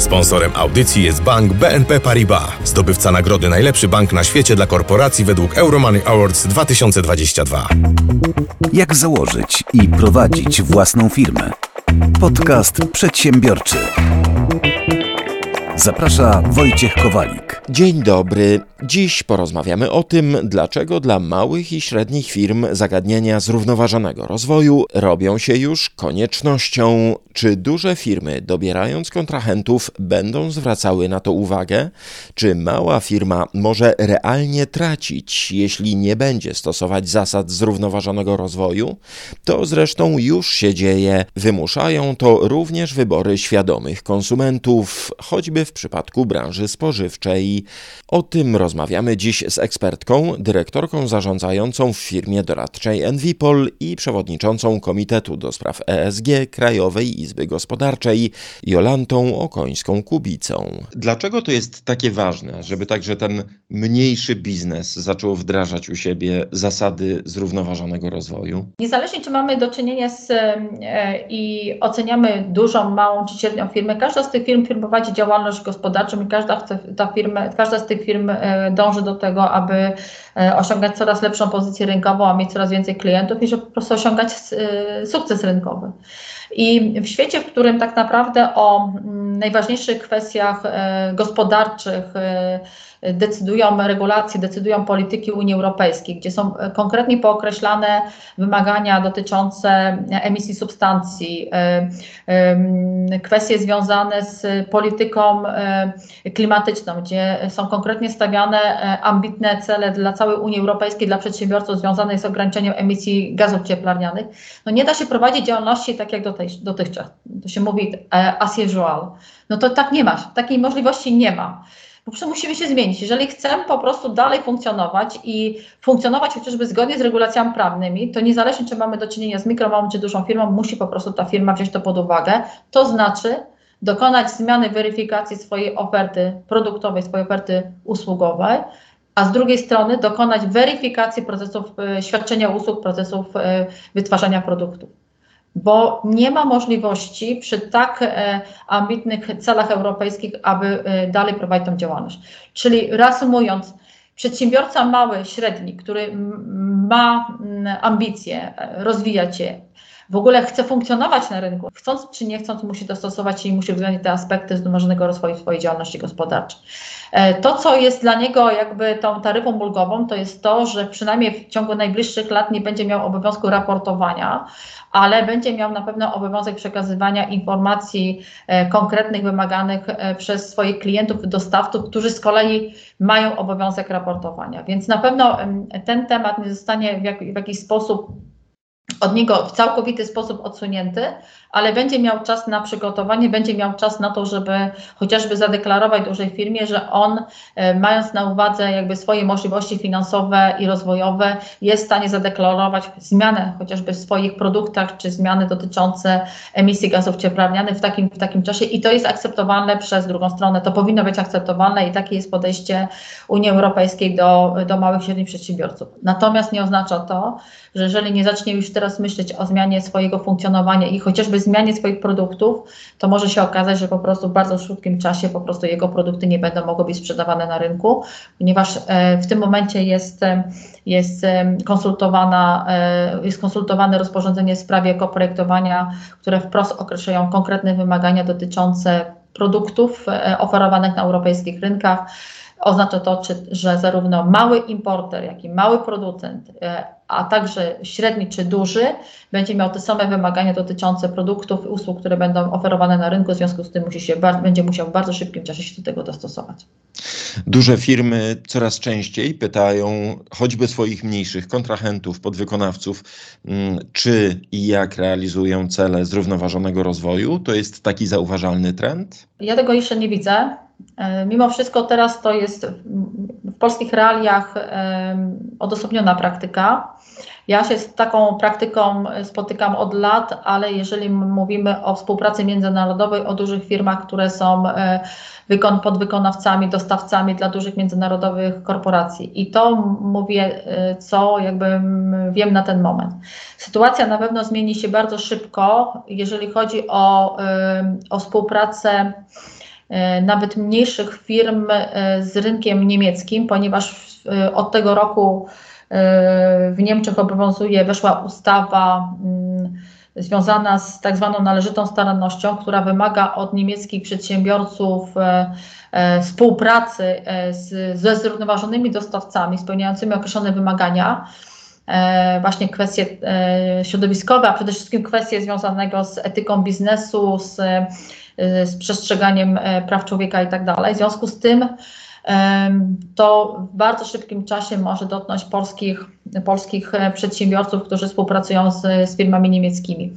Sponsorem audycji jest bank BNP Paribas, zdobywca nagrody Najlepszy Bank na świecie dla korporacji według Euromoney Awards 2022. Jak założyć i prowadzić własną firmę? Podcast przedsiębiorczy. Zaprasza Wojciech Kowalik. Dzień dobry. Dziś porozmawiamy o tym, dlaczego dla małych i średnich firm zagadnienia zrównoważonego rozwoju robią się już koniecznością. Czy duże firmy, dobierając kontrahentów, będą zwracały na to uwagę? Czy mała firma może realnie tracić, jeśli nie będzie stosować zasad zrównoważonego rozwoju? To zresztą już się dzieje. Wymuszają to również wybory świadomych konsumentów, choćby w przypadku branży spożywczej. O tym rozmawiamy dziś z ekspertką, dyrektorką zarządzającą w firmie doradczej Envipol i przewodniczącą Komitetu do Spraw ESG Krajowej Izby Gospodarczej Jolantą Okońską-Kubicą. Dlaczego to jest takie ważne, żeby także ten mniejszy biznes zaczął wdrażać u siebie zasady zrównoważonego rozwoju? Niezależnie czy mamy do czynienia z e, i oceniamy dużą, małą czy średnią firmę, każda z tych firm prowadzi działalność gospodarczą i każda, ta firma, każda z tych firm e, dąży do tego, aby e, osiągać coraz lepszą pozycję rynkową, a mieć coraz więcej klientów i żeby po prostu osiągać e, sukces rynkowy. I w świecie, w którym tak naprawdę o najważniejszych kwestiach gospodarczych, decydują regulacje, decydują polityki Unii Europejskiej, gdzie są konkretnie pookreślane wymagania dotyczące emisji substancji, kwestie związane z polityką klimatyczną, gdzie są konkretnie stawiane ambitne cele dla całej Unii Europejskiej, dla przedsiębiorców związane z ograniczeniem emisji gazów cieplarnianych. No nie da się prowadzić działalności tak jak dotychczas. To się mówi as usual. No to tak nie ma, takiej możliwości nie ma. Po prostu musimy się zmienić. Jeżeli chcemy po prostu dalej funkcjonować i funkcjonować chociażby zgodnie z regulacjami prawnymi, to niezależnie czy mamy do czynienia z mikro, małą czy dużą firmą, musi po prostu ta firma wziąć to pod uwagę. To znaczy dokonać zmiany weryfikacji swojej oferty produktowej, swojej oferty usługowej, a z drugiej strony dokonać weryfikacji procesów e, świadczenia usług, procesów e, wytwarzania produktów bo nie ma możliwości przy tak e, ambitnych celach europejskich, aby e, dalej prowadzić tą działalność. Czyli reasumując, przedsiębiorca mały, średni, który ma ambicje e, rozwijać je, w ogóle chce funkcjonować na rynku, chcąc czy nie chcąc, musi dostosować się i musi uwzględnić te aspekty zrównoważonego rozwoju swojej działalności gospodarczej. To, co jest dla niego jakby tą taryfą ulgową, to jest to, że przynajmniej w ciągu najbliższych lat nie będzie miał obowiązku raportowania ale będzie miał na pewno obowiązek przekazywania informacji e, konkretnych, wymaganych e, przez swoich klientów, dostawców, którzy z kolei mają obowiązek raportowania. Więc na pewno ten temat nie zostanie w, jak, w jakiś sposób od niego w całkowity sposób odsunięty, ale będzie miał czas na przygotowanie, będzie miał czas na to, żeby chociażby zadeklarować dużej firmie, że on, e, mając na uwadze jakby swoje możliwości finansowe i rozwojowe, jest w stanie zadeklarować zmianę chociażby w swoich produktach, czy zmiany dotyczące emisji gazów cieplarnianych w takim, w takim czasie i to jest akceptowalne przez drugą stronę. To powinno być akceptowalne i takie jest podejście Unii Europejskiej do, do małych i średnich przedsiębiorców. Natomiast nie oznacza to, że jeżeli nie zacznie już teraz myśleć o zmianie swojego funkcjonowania i chociażby zmianie swoich produktów, to może się okazać, że po prostu w bardzo krótkim czasie po prostu jego produkty nie będą mogły być sprzedawane na rynku, ponieważ e, w tym momencie jest, e, jest e, konsultowana, jest konsultowane rozporządzenie w sprawie koprojektowania, które wprost określają konkretne wymagania dotyczące produktów oferowanych na europejskich rynkach. Oznacza to, czy, że zarówno mały importer, jak i mały producent a także średni czy duży, będzie miał te same wymagania dotyczące produktów i usług, które będą oferowane na rynku, w związku z tym musi się, będzie musiał w bardzo szybkim czasie się do tego dostosować. Duże firmy coraz częściej pytają choćby swoich mniejszych kontrahentów, podwykonawców, mm, czy i jak realizują cele zrównoważonego rozwoju. To jest taki zauważalny trend? Ja tego jeszcze nie widzę. E, mimo wszystko teraz to jest w polskich realiach odosobniona praktyka. Ja się z taką praktyką spotykam od lat, ale jeżeli mówimy o współpracy międzynarodowej, o dużych firmach, które są e, wykon, podwykonawcami, dostawcami dla dużych międzynarodowych korporacji. I to mówię, e, co jakby wiem na ten moment. Sytuacja na pewno zmieni się bardzo szybko, jeżeli chodzi o, o współpracę nawet mniejszych firm z rynkiem niemieckim, ponieważ od tego roku w Niemczech obowiązuje, weszła ustawa mm, związana z tak zwaną należytą starannością, która wymaga od niemieckich przedsiębiorców e, e, współpracy e, ze zrównoważonymi dostawcami spełniającymi określone wymagania. Właśnie kwestie środowiskowe, a przede wszystkim kwestie związane z etyką biznesu, z, z przestrzeganiem praw człowieka i tak dalej. W związku z tym to w bardzo szybkim czasie może dotknąć polskich, polskich e, przedsiębiorców, którzy współpracują z, z firmami niemieckimi.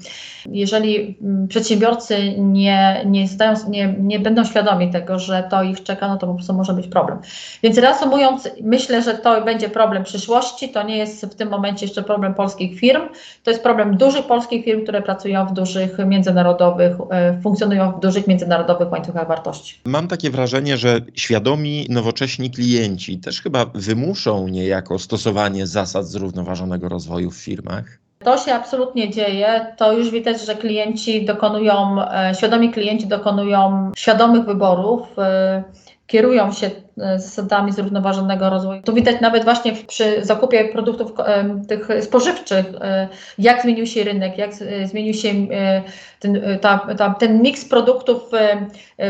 Jeżeli mm, przedsiębiorcy nie, nie, zdają, nie, nie będą świadomi tego, że to ich czeka, no to po prostu może być problem. Więc reasumując, myślę, że to będzie problem przyszłości. To nie jest w tym momencie jeszcze problem polskich firm. To jest problem dużych polskich firm, które pracują w dużych międzynarodowych, e, funkcjonują w dużych międzynarodowych łańcuchach wartości. Mam takie wrażenie, że świadomi, nowocześni klienci też chyba wymuszą niejako stosowanie zasad zrównoważonego rozwoju w firmach. To się absolutnie dzieje. To już widać, że klienci dokonują, e, świadomi klienci dokonują świadomych wyborów. E, kierują się e, zasadami zrównoważonego rozwoju. To widać nawet właśnie przy zakupie produktów e, tych spożywczych, e, jak zmienił się rynek, jak zmienił się ten, ta, ta, ten miks produktów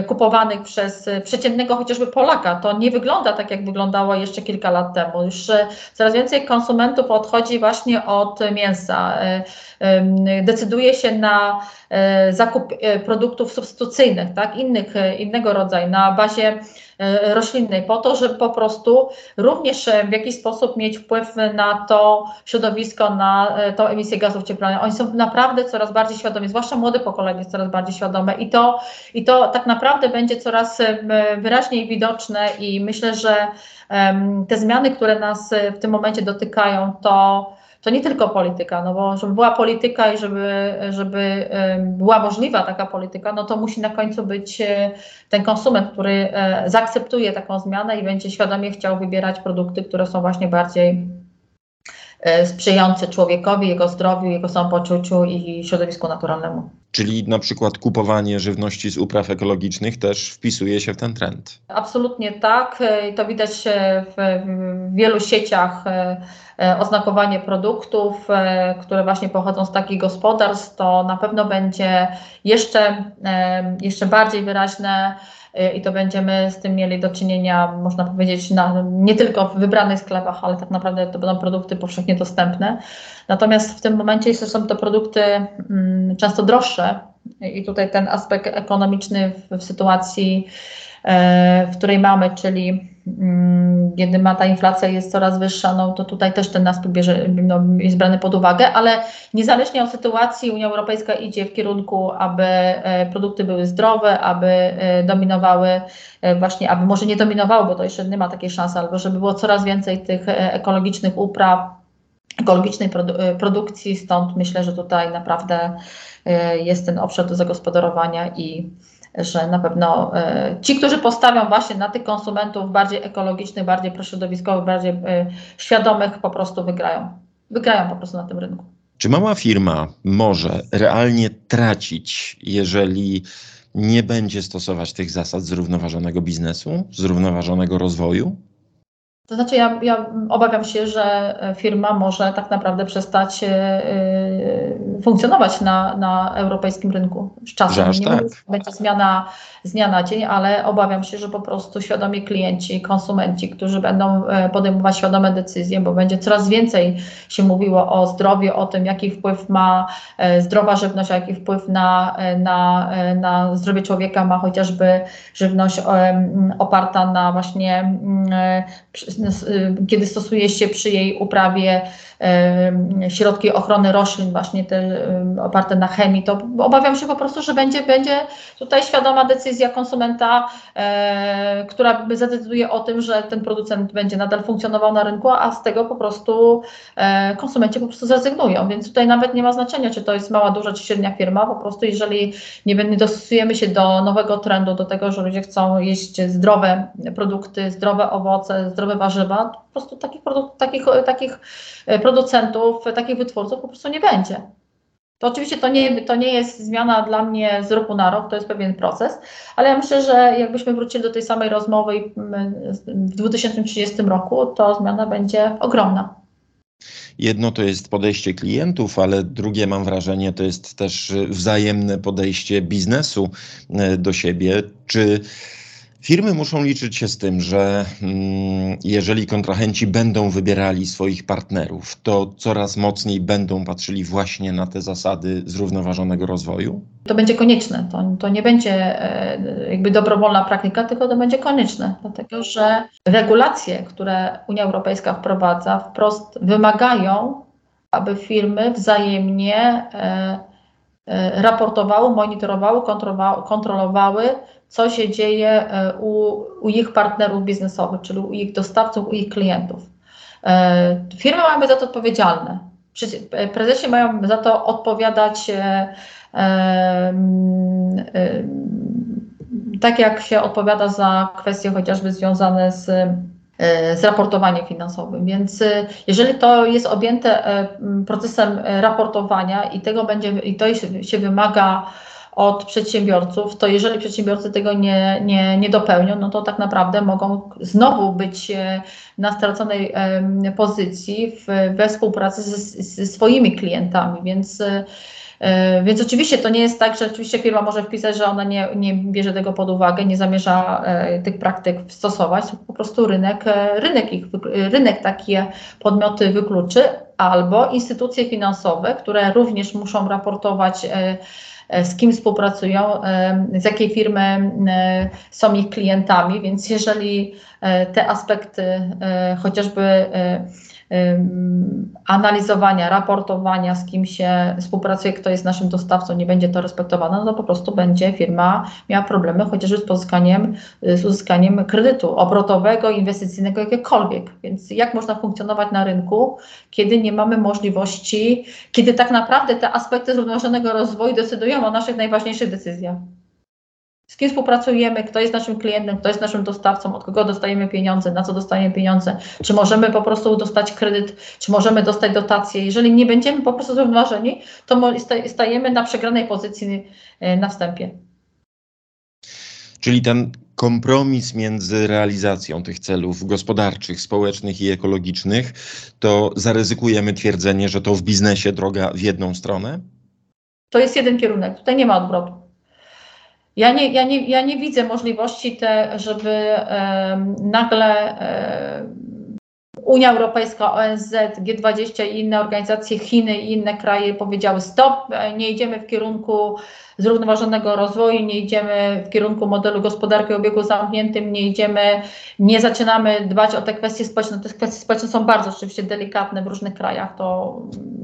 kupowanych przez przeciętnego chociażby Polaka. To nie wygląda tak, jak wyglądało jeszcze kilka lat temu. Już coraz więcej konsumentów odchodzi właśnie od mięsa. Decyduje się na zakup produktów substytucyjnych, tak, innych, innego rodzaju, na bazie E, roślinnej, po to, żeby po prostu również w jakiś sposób mieć wpływ na to środowisko, na e, tą emisję gazów cieplarnianych. Oni są naprawdę coraz bardziej świadomi, zwłaszcza młode pokolenie jest coraz bardziej świadome i to, i to tak naprawdę będzie coraz wyraźniej widoczne i myślę, że te zmiany, które nas w tym momencie dotykają, to to nie tylko polityka, no bo żeby była polityka i żeby, żeby była możliwa taka polityka, no to musi na końcu być e, ten konsument, który e, zaakceptuje taką zmianę i będzie świadomie chciał wybierać produkty, które są właśnie bardziej sprzyjające człowiekowi, jego zdrowiu, jego samopoczuciu i środowisku naturalnemu. Czyli na przykład kupowanie żywności z upraw ekologicznych też wpisuje się w ten trend. Absolutnie tak. To widać w wielu sieciach E, oznakowanie produktów, e, które właśnie pochodzą z takich gospodarstw, to na pewno będzie jeszcze, e, jeszcze bardziej wyraźne i to będziemy z tym mieli do czynienia, można powiedzieć, na, nie tylko w wybranych sklepach, ale tak naprawdę to będą produkty powszechnie dostępne. Natomiast w tym momencie jeszcze są to produkty mm, często droższe i tutaj ten aspekt ekonomiczny w, w sytuacji, w której mamy, czyli kiedy ma ta inflacja jest coraz wyższa, no to tutaj też ten aspekt bierze, no, jest brany pod uwagę, ale niezależnie od sytuacji Unia Europejska idzie w kierunku, aby e, produkty były zdrowe, aby e, dominowały e, właśnie, aby może nie dominowały, bo to jeszcze nie ma takiej szansy, albo żeby było coraz więcej tych ekologicznych upraw, ekologicznej produ produkcji, stąd myślę, że tutaj naprawdę jest ten obszar do zagospodarowania i że na pewno e, ci, którzy postawią właśnie na tych konsumentów bardziej ekologicznych, bardziej prośrodowiskowych, bardziej e, świadomych, po prostu wygrają. Wygrają po prostu na tym rynku. Czy mała firma może realnie tracić, jeżeli nie będzie stosować tych zasad zrównoważonego biznesu, zrównoważonego rozwoju? To znaczy, ja, ja, obawiam się, że e, firma może tak naprawdę przestać yy, funkcjonować na, na europejskim rynku z czasem. Nie tak. będzie zmiana z dnia na dzień, ale obawiam się, że po prostu świadomi klienci, konsumenci, którzy będą podejmować świadome decyzje, bo będzie coraz więcej się mówiło o zdrowiu, o tym, jaki wpływ ma zdrowa żywność, a jaki wpływ na, na, na zdrowie człowieka ma chociażby żywność oparta na właśnie Y, kiedy stosuje się przy jej uprawie środki ochrony roślin, właśnie te oparte na chemii, to obawiam się po prostu, że będzie, będzie tutaj świadoma decyzja konsumenta, e, która zadecyduje o tym, że ten producent będzie nadal funkcjonował na rynku, a z tego po prostu e, konsumenci po prostu zrezygnują. Więc tutaj nawet nie ma znaczenia, czy to jest mała, duża czy średnia firma. Po prostu jeżeli nie, dostosujemy się do nowego trendu, do tego, że ludzie chcą jeść zdrowe produkty, zdrowe owoce, zdrowe warzywa, po prostu takich, produkt, takich, takich produktów producentów, takich wytwórców po prostu nie będzie. To oczywiście to nie, to nie jest zmiana dla mnie z roku na rok, to jest pewien proces, ale ja myślę, że jakbyśmy wrócili do tej samej rozmowy w 2030 roku, to zmiana będzie ogromna. Jedno to jest podejście klientów, ale drugie mam wrażenie to jest też wzajemne podejście biznesu e, do siebie. Czy Firmy muszą liczyć się z tym, że mm, jeżeli kontrahenci będą wybierali swoich partnerów, to coraz mocniej będą patrzyli właśnie na te zasady zrównoważonego rozwoju? To będzie konieczne. To, to nie będzie e, jakby dobrowolna praktyka, tylko to będzie konieczne, dlatego że regulacje, które Unia Europejska wprowadza, wprost wymagają, aby firmy wzajemnie e, raportowały, monitorowały, kontrolowały co się dzieje e, u, u ich partnerów biznesowych, czyli u ich dostawców, u ich klientów. E, firmy mają być za to odpowiedzialne. E, prezesi mają za to odpowiadać tak, jak się odpowiada za kwestie chociażby związane z z raportowaniem finansowym. Więc jeżeli to jest objęte procesem raportowania i tego będzie i to się wymaga od przedsiębiorców, to jeżeli przedsiębiorcy tego nie, nie, nie dopełnią, no to tak naprawdę mogą znowu być e, na straconej pozycji w, we współpracy ze, ze swoimi klientami, więc e, e, więc oczywiście to nie jest tak, że oczywiście firma może wpisać, że ona nie, nie bierze tego pod uwagę, nie zamierza tych praktyk stosować, po prostu rynek, rynek, ich, rynek takie podmioty wykluczy, albo instytucje finansowe, które również muszą raportować E, z kim współpracują, e, z jakiej firmy e, są ich klientami, więc jeżeli te aspekty chociażby analizowania, raportowania, z kim się współpracuje, kto jest naszym dostawcą, nie będzie to respektowane, no to po prostu będzie firma miała problemy chociażby z pozyskaniem, z uzyskaniem kredytu obrotowego, inwestycyjnego, jakiekolwiek. Więc jak można funkcjonować na rynku, kiedy nie mamy możliwości, kiedy tak naprawdę te aspekty zrównoważonego rozwoju decydują o naszych najważniejszych decyzjach z kim współpracujemy, kto jest naszym klientem, kto jest naszym dostawcą, od kogo dostajemy pieniądze, na co dostajemy pieniądze, czy możemy po prostu dostać kredyt, czy możemy dostać dotację. Jeżeli nie będziemy po prostu zrównoważeni, to stajemy na przegranej pozycji e, na wstępie. Czyli ten kompromis między realizacją tych celów gospodarczych, społecznych i ekologicznych, to zaryzykujemy twierdzenie, że to w biznesie droga w jedną stronę? To jest jeden kierunek, tutaj nie ma odwrotu. Ja nie, ja nie, ja nie widzę możliwości, te, żeby e, nagle e, Unia Europejska, ONZ, G20 i inne organizacje, Chiny i inne kraje powiedziały stop, e, nie idziemy w kierunku zrównoważonego rozwoju, nie idziemy w kierunku modelu gospodarki o obiegu zamkniętym, nie idziemy, nie zaczynamy dbać o te kwestie społeczne. Te kwestie społeczne są bardzo oczywiście delikatne w różnych krajach. To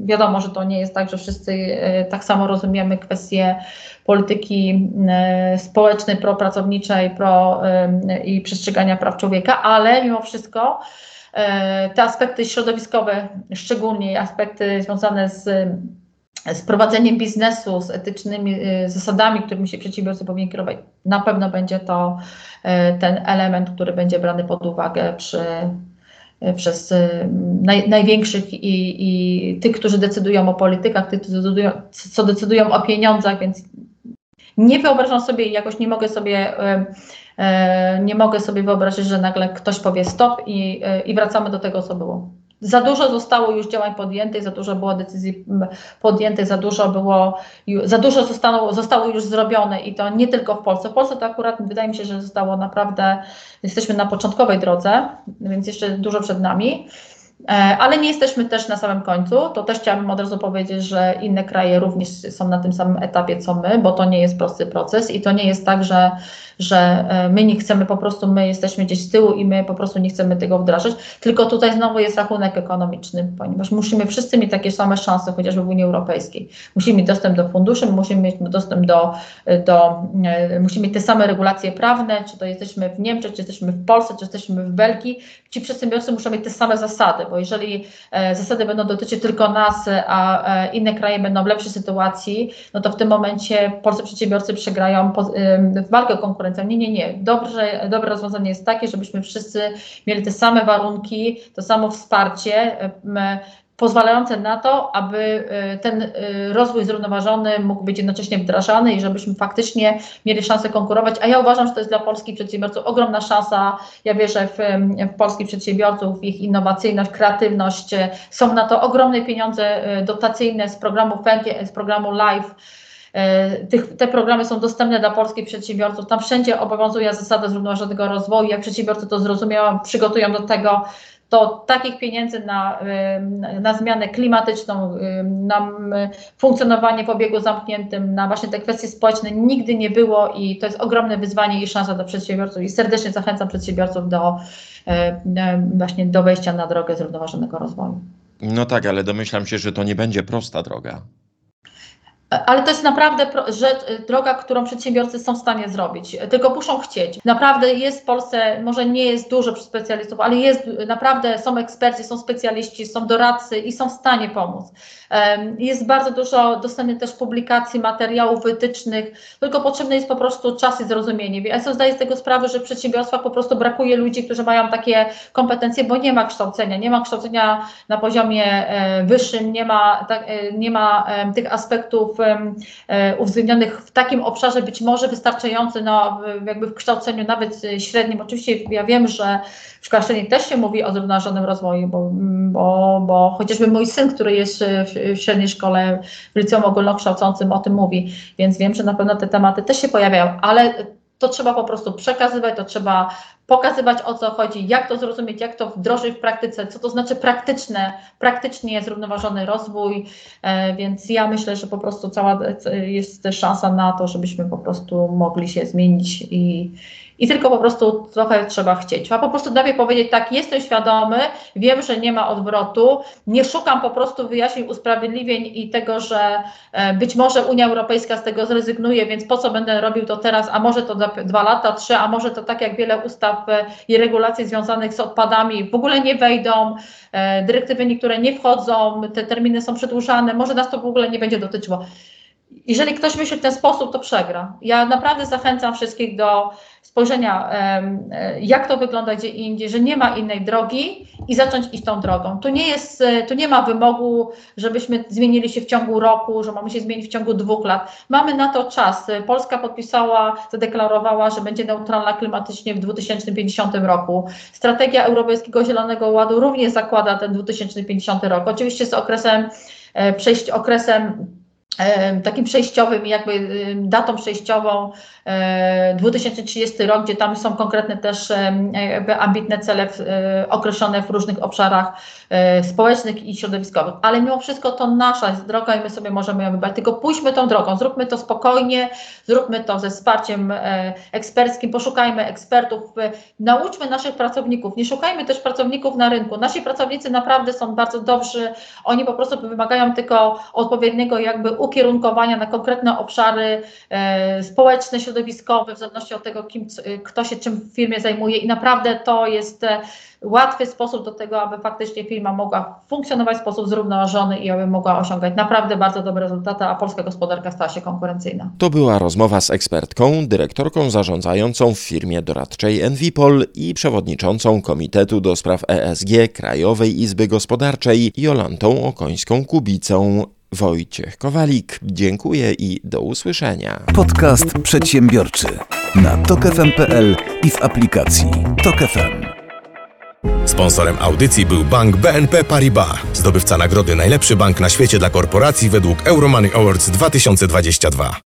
wiadomo, że to nie jest tak, że wszyscy e, tak samo rozumiemy kwestie polityki e, społecznej, propracowniczej pro, i przestrzegania praw człowieka, ale mimo wszystko E, te aspekty środowiskowe, szczególnie aspekty związane z, z prowadzeniem biznesu, z etycznymi e, zasadami, którymi się przedsiębiorcy powinni kierować, na pewno będzie to e, ten element, który będzie brany pod uwagę przy, przez naj, największych i, i tych, którzy decydują o politykach, tych, którzy decydują, co decydują o pieniądzach, więc nie wyobrażam sobie, jakoś nie mogę sobie E, nie mogę sobie wyobrazić, że nagle ktoś powie stop i, e, i wracamy do tego, co było. Za dużo zostało już działań podjętych, za dużo było decyzji podjętych, za dużo było, za dużo zostało, zostało już zrobione i to nie tylko w Polsce. W Polsce to akurat wydaje mi się, że zostało naprawdę, jesteśmy na początkowej drodze, więc jeszcze dużo przed nami. E, ale nie jesteśmy też na samym końcu. To też chciałabym od razu powiedzieć, że inne kraje również są na tym samym etapie co my, bo to nie jest prosty proces i to nie jest tak, że że e, my nie chcemy po prostu, my jesteśmy gdzieś z tyłu i my po prostu nie chcemy tego wdrażać, tylko tutaj znowu jest rachunek ekonomiczny, ponieważ musimy wszyscy mieć takie same szanse, chociażby w Unii Europejskiej. Musimy mieć dostęp do funduszy, musimy mieć dostęp do, do e, musimy mieć te same regulacje prawne, czy to jesteśmy w Niemczech, czy jesteśmy w Polsce, czy jesteśmy w Belgii. Ci przedsiębiorcy muszą mieć te same zasady, bo jeżeli e, zasady będą dotyczyć tylko nas, a inne kraje będą w lepszej sytuacji, no to w tym momencie polscy przedsiębiorcy przegrają walkę konkurencyjną nie, nie, nie. Dobrze, dobre rozwiązanie jest takie, żebyśmy wszyscy mieli te same warunki, to samo wsparcie pozwalające na to, aby ten rozwój zrównoważony mógł być jednocześnie wdrażany i żebyśmy faktycznie mieli szansę konkurować. A ja uważam, że to jest dla polskich przedsiębiorców ogromna szansa. Ja wierzę w, w polskich przedsiębiorców, ich innowacyjność, kreatywność. Są na to ogromne pieniądze dotacyjne z programu FENKie, z programu LIFE tych, te programy są dostępne dla polskich przedsiębiorców. Tam wszędzie obowiązuje zasada zrównoważonego rozwoju. Jak przedsiębiorcy to zrozumieją, przygotują do tego, to takich pieniędzy na, na zmianę klimatyczną, na funkcjonowanie w obiegu zamkniętym, na właśnie te kwestie społeczne nigdy nie było i to jest ogromne wyzwanie i szansa dla przedsiębiorców i serdecznie zachęcam przedsiębiorców do właśnie do wejścia na drogę zrównoważonego rozwoju. No tak, ale domyślam się, że to nie będzie prosta droga. Ale to jest naprawdę rzecz, droga, którą przedsiębiorcy są w stanie zrobić, tylko muszą chcieć. Naprawdę jest w Polsce, może nie jest dużo specjalistów, ale jest naprawdę, są eksperci, są specjaliści, są doradcy i są w stanie pomóc. Jest bardzo dużo dostępnych też publikacji, materiałów wytycznych, tylko potrzebny jest po prostu czas i zrozumienie. Ja sobie zdaję z tego sprawę, że w przedsiębiorstwach po prostu brakuje ludzi, którzy mają takie kompetencje, bo nie ma kształcenia, nie ma kształcenia na poziomie e, wyższym, nie ma, e, nie ma tych aspektów uwzględnionych w takim obszarze być może wystarczający no, jakby w kształceniu nawet średnim. Oczywiście ja wiem, że w średniej też się mówi o zrównoważonym rozwoju, bo, bo, bo chociażby mój syn, który jest w średniej szkole w liceum ogólnokształcącym o tym mówi, więc wiem, że na pewno te tematy też się pojawiają, ale to trzeba po prostu przekazywać, to trzeba pokazywać o co chodzi, jak to zrozumieć, jak to wdrożyć w praktyce, co to znaczy praktyczne, praktycznie zrównoważony rozwój, e, więc ja myślę, że po prostu cała jest szansa na to, żebyśmy po prostu mogli się zmienić i, i tylko po prostu trochę trzeba chcieć. Trzeba po prostu sobie powiedzieć, tak, jestem świadomy, wiem, że nie ma odwrotu, nie szukam po prostu wyjaśnień, usprawiedliwień i tego, że e, być może Unia Europejska z tego zrezygnuje, więc po co będę robił to teraz, a może to dwa lata, trzy, a może to tak jak wiele ustaw e, i regulacji związanych z odpadami w ogóle nie wejdą, e, dyrektywy niektóre nie wchodzą, te terminy są przedłużane, może nas to w ogóle nie będzie dotyczyło. Jeżeli ktoś myśli w ten sposób, to przegra. Ja naprawdę zachęcam wszystkich do spojrzenia, e, jak to wygląda gdzie indziej, że nie ma innej drogi i zacząć iść tą drogą. Tu nie, jest, e, tu nie ma wymogu, żebyśmy zmienili się w ciągu roku, że mamy się zmienić w ciągu dwóch lat. Mamy na to czas. Polska podpisała, zadeklarowała, że będzie neutralna klimatycznie w 2050 roku. Strategia Europejskiego Zielonego Ładu również zakłada ten 2050 rok. Oczywiście z okresem e, przejść okresem takim przejściowym, jakby datą przejściową 2030 rok, gdzie tam są konkretne też ambitne cele e, określone w różnych obszarach e, społecznych i środowiskowych. Ale mimo wszystko to nasza jest droga i my sobie możemy ją wybrać. Tylko pójdźmy tą drogą, zróbmy to spokojnie, zróbmy to ze wsparciem e, eksperckim, poszukajmy ekspertów, nauczmy naszych pracowników, nie szukajmy też pracowników na rynku. Nasi pracownicy naprawdę są bardzo dobrzy, oni po prostu wymagają tylko odpowiedniego jakby ukierunkowania na konkretne obszary społeczne, środowiskowe, w zależności od tego, kim, kto się czym w firmie zajmuje i naprawdę to jest e, łatwy sposób do tego, aby faktycznie firma mogła funkcjonować w sposób zrównoważony i aby mogła osiągać naprawdę bardzo dobre rezultaty, a polska gospodarka stała się konkurencyjna. To była rozmowa z ekspertką, dyrektorką zarządzającą w firmie doradczej Envipol i przewodniczącą Komitetu do Spraw ESG Krajowej Izby Gospodarczej Jolantą Okońską-Kubicą. Wojciech Kowalik. Dziękuję i do usłyszenia. Podcast przedsiębiorczy na tokefm.pl i w aplikacji Tokefm. Sponsorem audycji był bank BNP Paribas, zdobywca nagrody Najlepszy bank na świecie dla korporacji według Euromoney Awards 2022.